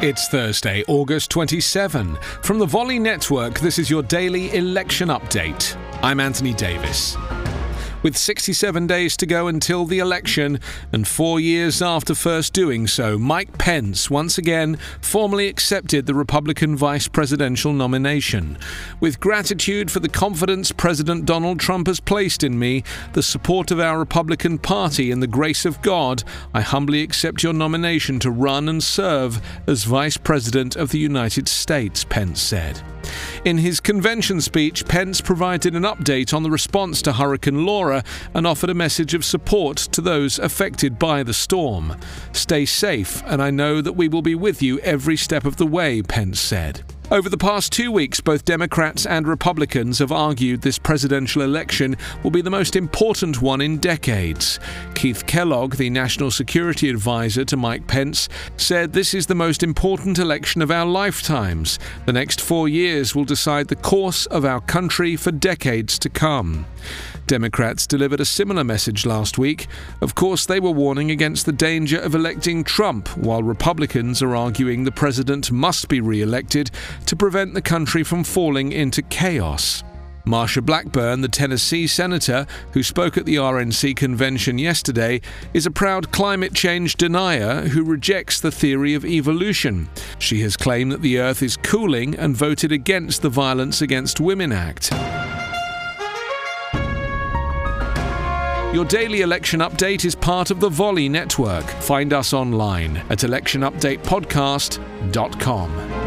It's Thursday, August 27. From the Volley Network, this is your daily election update. I'm Anthony Davis. With 67 days to go until the election, and four years after first doing so, Mike Pence once again formally accepted the Republican vice presidential nomination. With gratitude for the confidence President Donald Trump has placed in me, the support of our Republican Party, and the grace of God, I humbly accept your nomination to run and serve as Vice President of the United States, Pence said. In his convention speech, Pence provided an update on the response to Hurricane Laura and offered a message of support to those affected by the storm. Stay safe, and I know that we will be with you every step of the way, Pence said. Over the past two weeks, both Democrats and Republicans have argued this presidential election will be the most important one in decades. Keith Kellogg, the national security advisor to Mike Pence, said this is the most important election of our lifetimes. The next four years will decide the course of our country for decades to come. Democrats delivered a similar message last week. Of course, they were warning against the danger of electing Trump, while Republicans are arguing the president must be re elected to prevent the country from falling into chaos. Marsha Blackburn, the Tennessee senator who spoke at the RNC convention yesterday, is a proud climate change denier who rejects the theory of evolution. She has claimed that the Earth is cooling and voted against the Violence Against Women Act. Your daily election update is part of the Volley Network. Find us online at electionupdatepodcast.com.